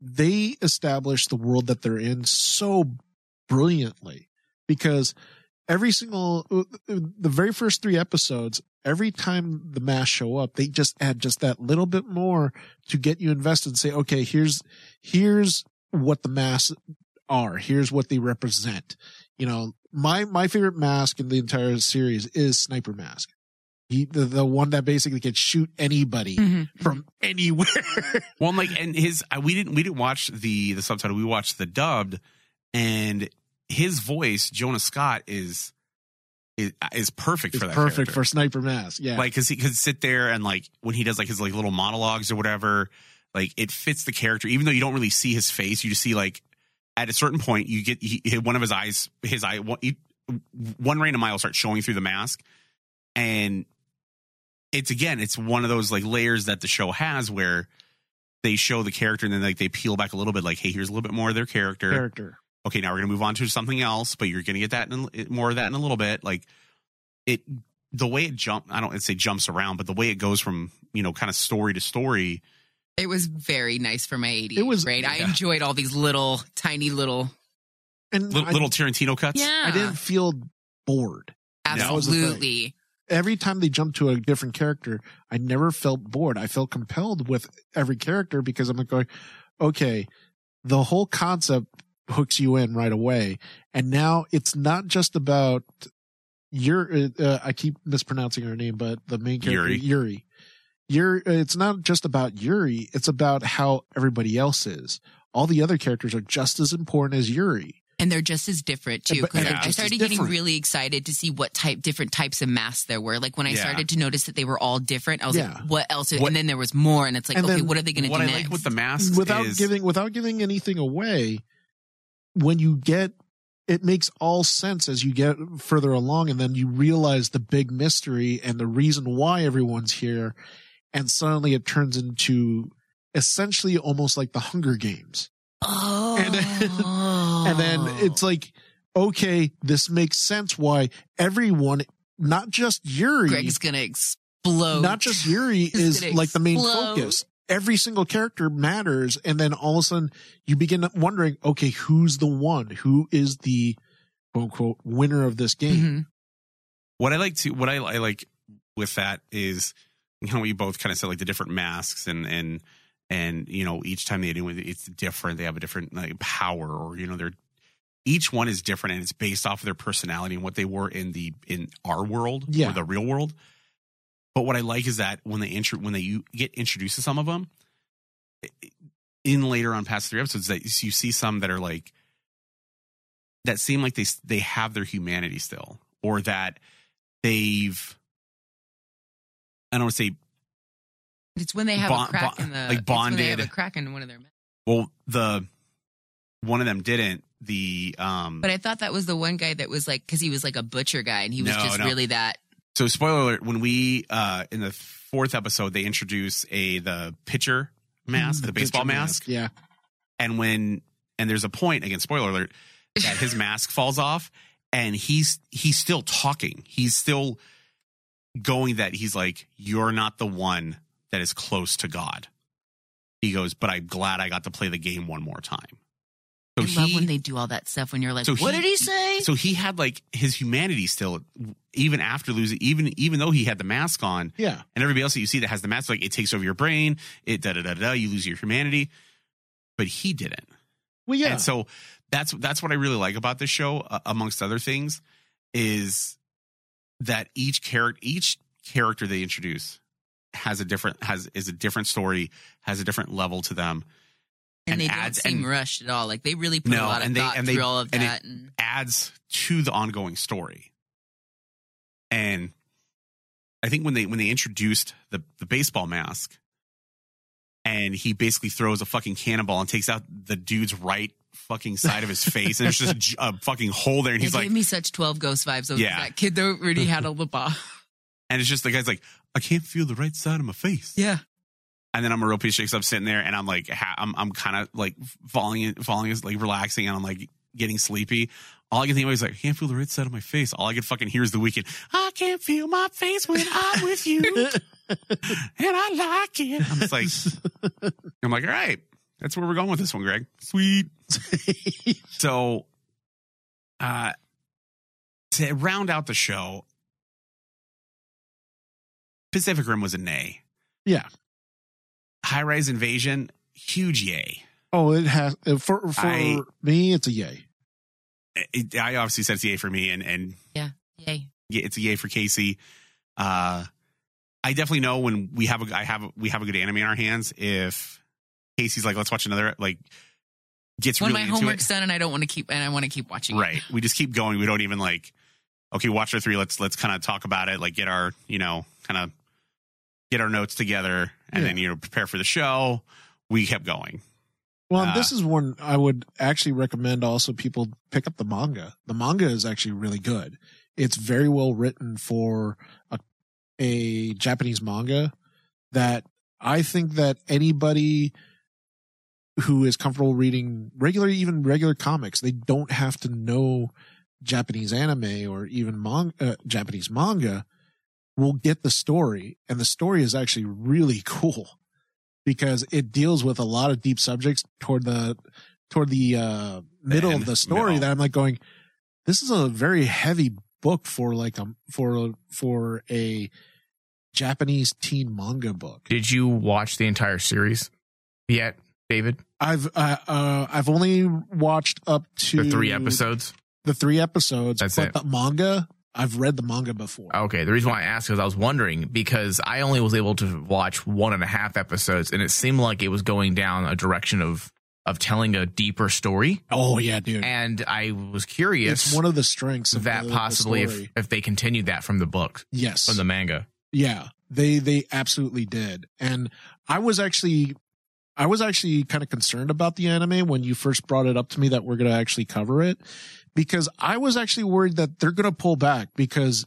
they establish the world that they're in so brilliantly because every single uh, uh, the very first three episodes every time the masks show up they just add just that little bit more to get you invested and say okay here's here's what the masks are. Here's what they represent. You know my my favorite mask in the entire series is sniper mask he, the, the one that basically can shoot anybody Mhm. from anywhere well and, like and his we didn't we didn't watch the the subtitle we watched the dubbed and his voice Jonah Scott is is, is perfect it's for that perfect character. for sniper mask yeah like because he could sit there and like when he does like his like little monologues or whatever like it fits the character even though you don't really see his face you just see like at a certain point you get he, he- one of his eyes his eye one, he, one random eye will start showing through the mask and it's again it's one of those like layers that the show has where they show the character and then like they peel back a little bit like hey here's a little bit more of their character character okay, now we're gonna move on to something else, but you're gonna get that in, more of that in a little bit. Like it, the way it jump, I don't say jumps around, but the way it goes from you know kind of story to story. It was very nice for my 80s. It was- great. I yeah. enjoyed all these little, tiny little and Little, I, Tarantino cuts. Yeah. I didn't feel bored. That was. Absolutely. Every time they jumped to a different character, I never felt bored. I felt compelled with every character because I'm like going, okay, the whole concept hooks you in right away. And now it's not just about your, uh, I keep mispronouncing her name, but the main character, Yuri. Yuri. Yuri, it's not just about Yuri. It's about how everybody else is. All the other characters are just as important as Yuri. And they're just as different too. But- Because and I started getting really excited to see what type, different types of masks there were. Like when I Yeah. started to notice that they were all different, I was Yeah. like, what else? What- and then there was more, and it's like, And okay, then what are they going to do I next? like with the masks without is giving without giving anything away when you get it makes all sense as you get further along and then you realize the big mystery and the reason why everyone's here and suddenly it turns into essentially almost like the hunger games oh. And then- and then it's like okay this makes sense why everyone not just yuri Greg's going to explode. not just Yuri It's is like the main focus. Every single character matters, and then all of a sudden you begin wondering, okay, who's the one? Who is the quote unquote winner of this game? Mhm. what I like to what I, I like with that is you know you both kind of said like the different masks and and and you know each time they do it it's different they have a different like power or you know they're each one is different and it's based off of their personality and what they were in the in our world Yeah. or the real world but what I like is that when they intro when they you get introduced to some of them in later on past three episodes that you see some that are like that seem like they they have their humanity still or that they've I don't want to say It's when they have Bond- a crack bond- in the like it's when they have bonded. a crack in one of their. well the one of them didn't the um But I thought that was the one guy that was like because he was like a butcher guy and he was No, just no. really that. so spoiler alert when we uh in the fourth episode they introduce a the pitcher mask the, baseball picture mask Yeah. and when and there's a point again spoiler alert that his mask falls off and he's he's still talking he's still going that he's like you're not the one that is close to god he goes but i'm glad i got to play the game one more time so I love when they do all that stuff when you're like, So what he- did he say? so he had like his humanity still even after losing even even though he had the mask on Yeah. and everybody else that you see that has the mask like it takes over your brain it da da da da you lose your humanity but he didn't Well, yeah. and so that's that's what I really like about this show, uh, amongst other things, is that each character each character they introduce has a different has is a different story, has a different level to them, and, and they don't seem and- rushed at all. Like they really put a lot of and they- thought and they- through all of and it- that. and adds to the ongoing story. And I think when they when they introduced the the baseball mask, and he basically throws a fucking cannonball and takes out the dude's right fucking side of his face, and there's just a fucking hole there, and it he's gave like, me such twelve ghost vibes. Those, Yeah. that kid that already had a the ball. and it's just the guy's like, I can't feel the right side of my face. Yeah, And then I'm a real piece of shit because I'm sitting there and I'm like, ha- I'm, I'm kind of like falling, in, falling, is like relaxing and I'm like getting sleepy. All I can think about is like, I can't feel the right side of my face. All I can fucking hear is the Weeknd. I can't feel my face when I'm with you. and I like it. I'm just like, I'm like, all right, that's where we're going with this one, Greg. Sweet. so, uh, to round out the show, Pacific Rim was a nay. Yeah. High Rise Invasion, huge yay. Oh, it has uh, for for I- me. It's a yay. It, I obviously said it's a yay for me, and and yeah, yay. yeah, it's a yay for Casey. Uh, I definitely know when we have a I have we have a good anime in our hands. If Casey's like, let's watch another, like gets When really my homework's it, done and I don't want to keep and I want to keep watching. it. right? We just keep going. We don't even like, okay, watch our three. Let's let's kind of talk about it. Like get our you know kind of get our notes together, and Yeah. then you know prepare for the show. We kept going. Well, Uh, this is one I would actually recommend also people pick up the manga. The manga is actually really good. It's very well written for a, a Japanese manga that I think that anybody who is comfortable reading regular, even regular comics, they don't have to know Japanese anime or even mon- uh, Japanese manga will get the story. And the story is actually really cool because it deals with a lot of deep subjects toward the toward the uh, middle of the story middle. that I'm like going, this is a very heavy book for like a for for a Japanese teen manga book. Did you watch the entire series yet, David? I've uh, uh I've only watched up to The three episodes. The three episodes. That's but it. the manga, I've read the manga before. Okay, the reason why I asked is I was wondering because I only was able to watch one and a half episodes, and it seemed like it was going down a direction of of telling a deeper story. Oh yeah, dude. And I was curious It's one of the strengths of that the- the possibly if, if they continued that from the book, yes, from the manga. Yeah, they they absolutely did. And I was actually I was actually kind of concerned about the anime when you first brought it up to me that we're going to actually cover it because I was actually worried that they're going to pull back because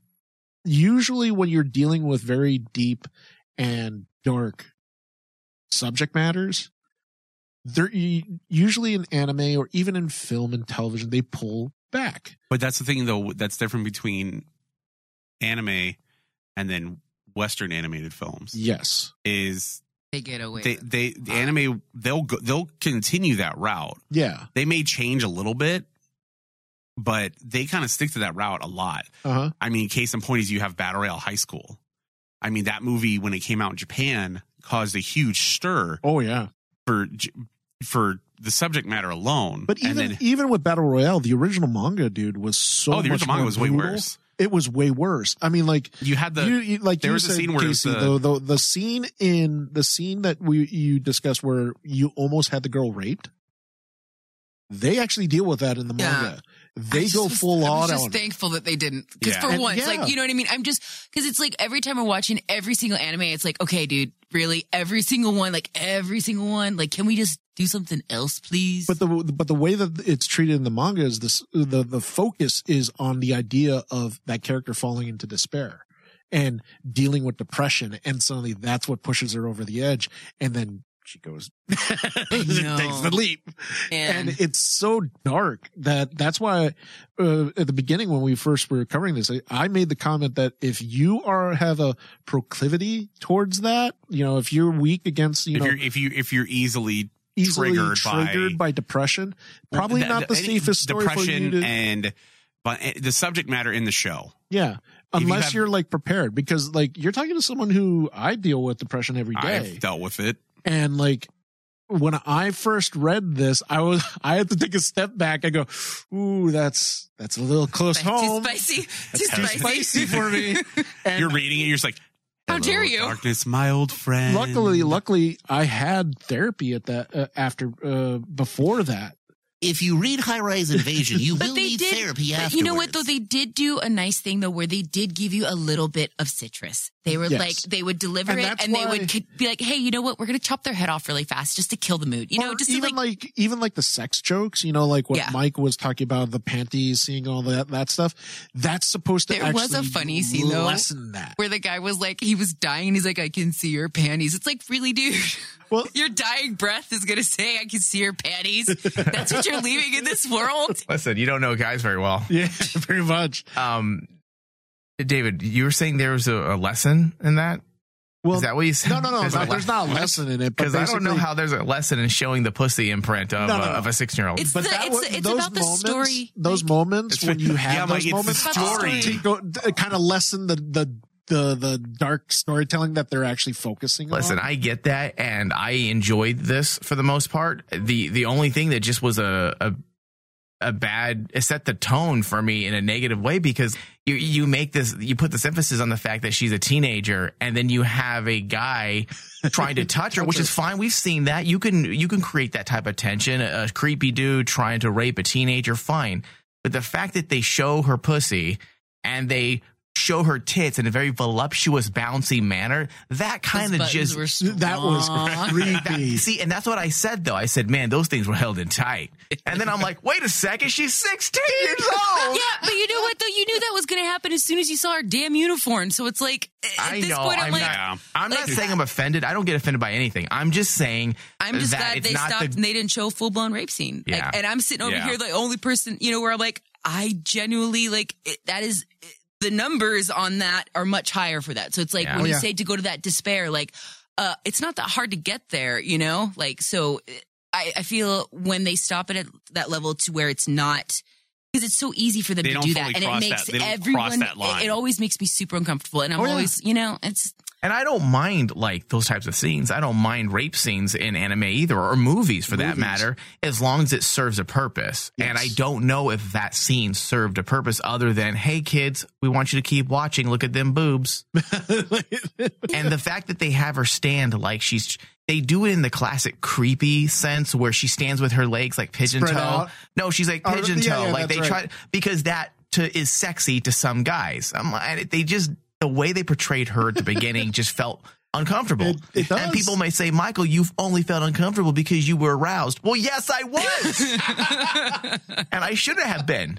usually when you're dealing with very deep and dark subject matters they're usually in anime or even in film and television they pull back But that's the thing, though. That's different between anime and then Western animated films. yes Is They get away. they with. they the anime they'll go, they'll continue that route. yeah They may change a little bit, but they kind of stick to that route a lot. uh-huh I mean, case in point is you have Battle Royale High School. I mean, that movie when it came out in Japan caused a huge stir oh yeah for for the subject matter alone. But And even then- even with Battle Royale, the original manga, dude, was so. oh, the original manga more was way worse. It was way worse. I mean, like You had the you, you- like there you was a scene where Casey, the- the, the the scene in the scene that we you discussed where you almost had the girl raped. They actually deal with that in the Yeah. manga. They go was- full on just thankful that they didn't. Because Yeah. for And- once, yeah. like you know what I mean. I'm just because it's like every time we're watching every single anime, it's like, okay, dude, really, every single one, like every single one, like, can we just do something else, please? But the but the way that it's treated in the manga is this the the focus is on the idea of that character falling into despair and dealing with depression, and suddenly that's what pushes her over the edge, and then she goes know. takes the leap, And- and it's so dark that that's why uh, at the beginning when we first were covering this, I, I made the comment that if you are have a proclivity towards that, you know, if you're weak against you if know you're if you if you're easily easily triggered triggered, by- by, depression, probably the- not the, any safest story for depression you to. and but eh, the subject matter in the show. yeah, you unless have- you are like prepared, because like you're talking to someone who I deal with depression every day, I've dealt with it. And like when I first read this, I was I had to take a step back. I go, ooh, that's that's a little close Too home. spicy. Too Too spicy. spicy for me. And You're reading it. You're just like, How "Hello, dare you." darkness, my old friend. luckily, luckily, I had therapy at that uh, after uh, before that. If you read High Rise Invasion, you will they need did. therapy but afterwards. you know what though? They did do a nice thing though, where they did give you a little bit of citrus. They were Yes. like they would deliver And it, that's and they would be like, "Hey, you know what? We're gonna chop their head off really fast just to kill the mood." You know, just to, even like, like, even like the sex jokes, you know, like what Yeah. Mike was talking about, the panties, seeing all that that stuff. That's supposed to. There was a actually funny scene, though. Lessen that. where the guy was like, he was dying. He's like, "I can see your panties." It's like, really, dude. Well- your dying breath is gonna say, "I can see your panties." That's what you're leaving in this world. Listen, you don't know guys very well. Yeah, pretty much. Um, David, you were saying there was a, a lesson in that. Well, Is that what you said? no, no, no. There's There's, a there's le- not a lesson in it, Because I don't know how there's a lesson in showing the pussy imprint of, No, no, uh, of a six year old. It's But the, that it's, was, it's those about the story. Those moments It's- when you have yeah, Mike, those it's the moments, story. to go to kind of lessen the the the the dark storytelling that they're actually focusing on. Listen, on. I get that, and I enjoyed this for the most part. the The only thing that just was a a, a bad set the tone for me in a negative way because you you make this you put this emphasis on the fact that she's a teenager, and then you have a guy trying to touch her, which is fine. We've seen that. You can you can create that type of tension. A, a creepy dude trying to rape a teenager, fine. But the fact that they show her pussy and they show her tits in a very voluptuous, bouncy manner, that kind of just were that was creepy. that- see, and that's what I said though. I said, man, those things were held in tight. And then I'm like, wait a second, she's 16 years old. Yeah, but you know what though? You knew that was going to happen as soon as you saw her damn uniform. So it's like at I this know. point, I'm, I'm like, not. I'm not like- saying I'm offended. I don't get offended by anything. I'm just saying. I'm just that glad it's they stopped the- and they didn't show a full blown rape scene. Yeah. Like, and I'm sitting over Yeah. here, the only person, you know, where I'm like, I genuinely like it, that is the numbers on that are much higher for that. So it's like Yeah. when Oh, you yeah. say to go to that despair, like, uh, it's not that hard to get there, you know, like, so I, I, I feel when they stop it at that level to where it's not because it's so easy for them They to do that, and it makes that- they don't cross everyone. that line. It, it always makes me super uncomfortable, and I'm Oh, yeah. always, you know, it's And I don't mind like those types of scenes. I don't mind rape scenes in anime either, or movies for that matter, as long as it serves a purpose. And I don't know if that scene served a purpose other than, hey kids, we want you to keep watching. Look at them boobs. and the fact that they have her stand like she's they do it in the classic creepy sense where she stands with her legs like pigeon Spread toe. out. No, she's like Oh, pigeon yeah, toe. yeah, like they right. try because that to, is sexy to some guys. I'm like, they just the way they portrayed her at the beginning just felt uncomfortable. It- it And people may say, Michael, you've only felt uncomfortable because you were aroused. Well, yes, I was, and I shouldn't have been.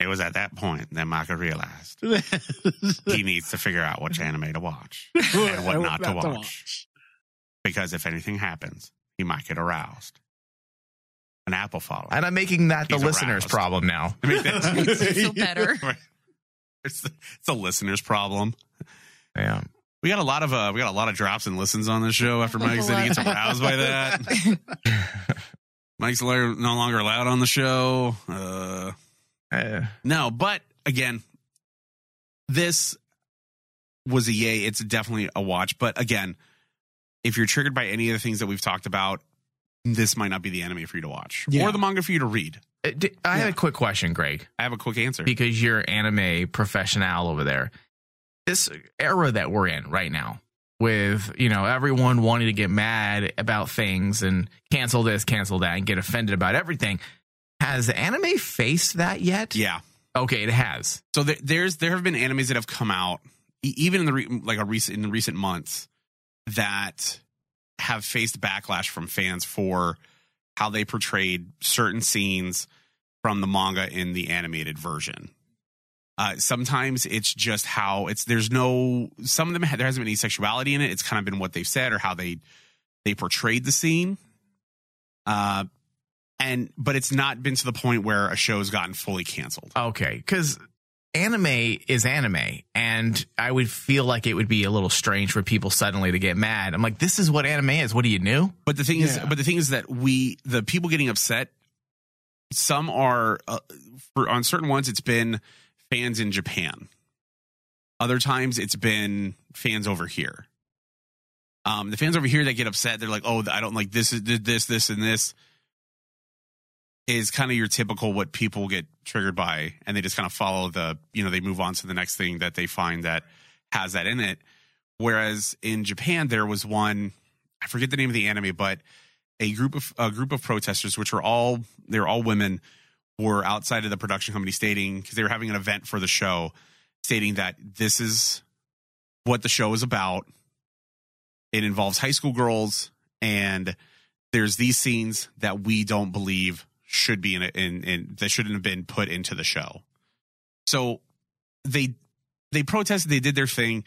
It was at that point that Micah realized he needs to figure out which anime to watch and what not, to, watch. Because if anything happens, he might get aroused. An apple follower. And I'm making that the listener's aroused. problem now. I mean, that's, makes feel better. it's, the, it's the listener's problem. Yeah. We got a lot of uh, we got a lot of drops and listens on this show after Mike said he gets aroused by that. Mike's no longer allowed on the show. Uh, Uh, no, but again, this was a yay. It's definitely a watch. But again, if you're triggered by any of the things that we've talked about, this might not be the anime for you to watch Yeah. or the manga for you to read. I d- I have a quick question, Greg, I have a quick answer. because you're anime professional over there. This era that we're in right now, with you know everyone wanting to get mad about things and cancel this, cancel that, and get offended about everything, has anime faced that yet? yeah. Okay, it has. So there, there's there have been animes that have come out even in the re, like a recent in the recent months that have faced backlash from fans for how they portrayed certain scenes from the manga in the animated version. Uh, sometimes it's just how it's there's no some of them there hasn't been any sexuality in it. It's kind of been what they've said or how they they portrayed the scene. Uh, and but it's not been to the point where a show's gotten fully canceled. Okay, because anime is anime, and I would feel like it would be a little strange for people suddenly to get mad. I'm like, this is what anime is. What do you new? But the thing is, but the thing is that we, the people getting upset, some are uh, for on certain ones. It's been fans in Japan. Other times, it's been fans over here. Um, the fans over here that get upset, they're like, "Oh, I don't like this, this, this, and this." Is kind of your typical what people get triggered by, and they just kind of follow the, you know, they move on to the next thing that they find that has that in it. Whereas in Japan, there was one, I forget the name of the anime, but a group of a group of protesters, which were all they were all women, were outside of the production company stating because they were having an event for the show, stating that this is what the show is about. It involves high school girls, and there's these scenes that we don't believe should be in in, in that shouldn't have been put into the show. So they they protested, they did their thing.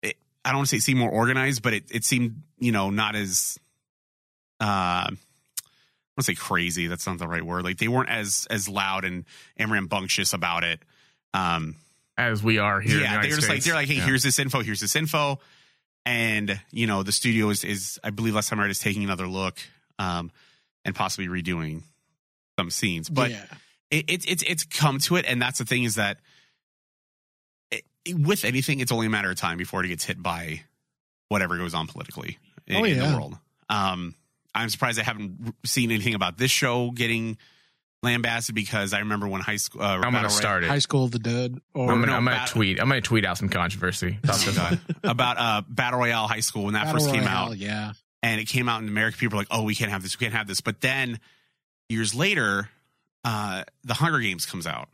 It, I don't want to say it seemed more organized, but it, it seemed, you know, not as uh I want to say crazy. That's not the right word. Like they weren't as as loud and and rambunctious about it. Um, As we are here. in the yeah, they're just like they're like, hey, Yeah. here's this info, here's this info, and you know the studio is is I believe last time I read is taking another look, um, and possibly redoing some scenes, but yeah. it, it's it's it's come to it, and that's the thing is that it, with anything, it's only a matter of time before it gets hit by whatever goes on politically in, Oh, in the world. Um, I'm surprised I haven't seen anything about this show getting lambasted because I remember when high school. Uh, I'm gonna Roy- start it. High School of the Dead. Or I'm gonna, no, I'm gonna bat- tweet. I'm gonna tweet out some controversy. About uh, Battle Royale High School when that Battle first came Royale, out. Yeah. and it came out in America. People were like, "Oh, we can't have this. We can't have this." But then years later, uh, the Hunger Games comes out,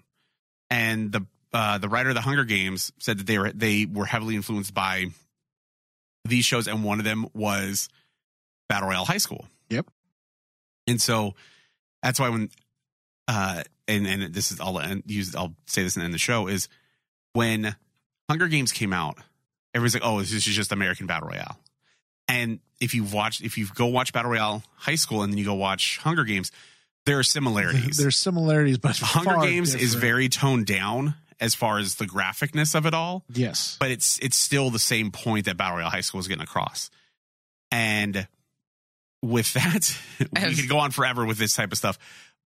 and the uh, the writer of the Hunger Games said that they were they were heavily influenced by these shows, and one of them was Battle Royale High School. Yep. And so that's why when uh, and and this is I'll end- use I'll say this and end the show is when Hunger Games came out, everyone's like, "Oh, this is just American Battle Royale." And if you've watched, if you go watch Battle Royale High School and then you go watch Hunger Games, there are similarities. There's similarities, but Hunger far Games is very toned down as far as the graphicness of it all, yes. but it's it's still the same point that Battle Royale High School is getting across. And with that, we could go on forever with this type of stuff.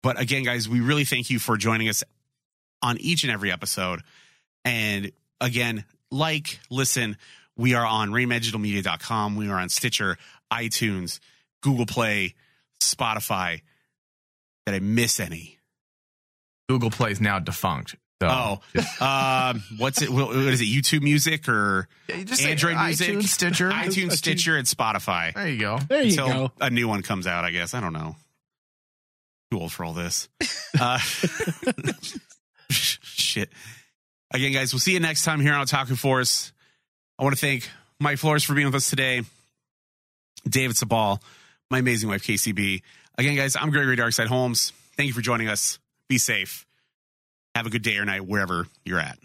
But again, guys, we really thank you for joining us on each and every episode. And again, like, listen, we are on reimaginalmedia.com. We are on Stitcher, iTunes, Google Play, Spotify. Did I miss any? Google Play is now defunct. So Oh, um, what's it? What what is it? YouTube Music or Yeah, just say Android Music, iTunes, Stitcher. iTunes, Stitcher, and Spotify. there you go. There you Until go. a new one comes out, I guess. I don't know. Too old for all this. Uh, shit. Again, guys, we'll see you next time here on Otalku Force. I want to thank Mike Flores for being with us today. David Sabal, my amazing wife, KCB. Again, guys, I'm Gregory Darkside Holmes. Thank you for joining us. Be safe. Have a good day or night wherever you're at.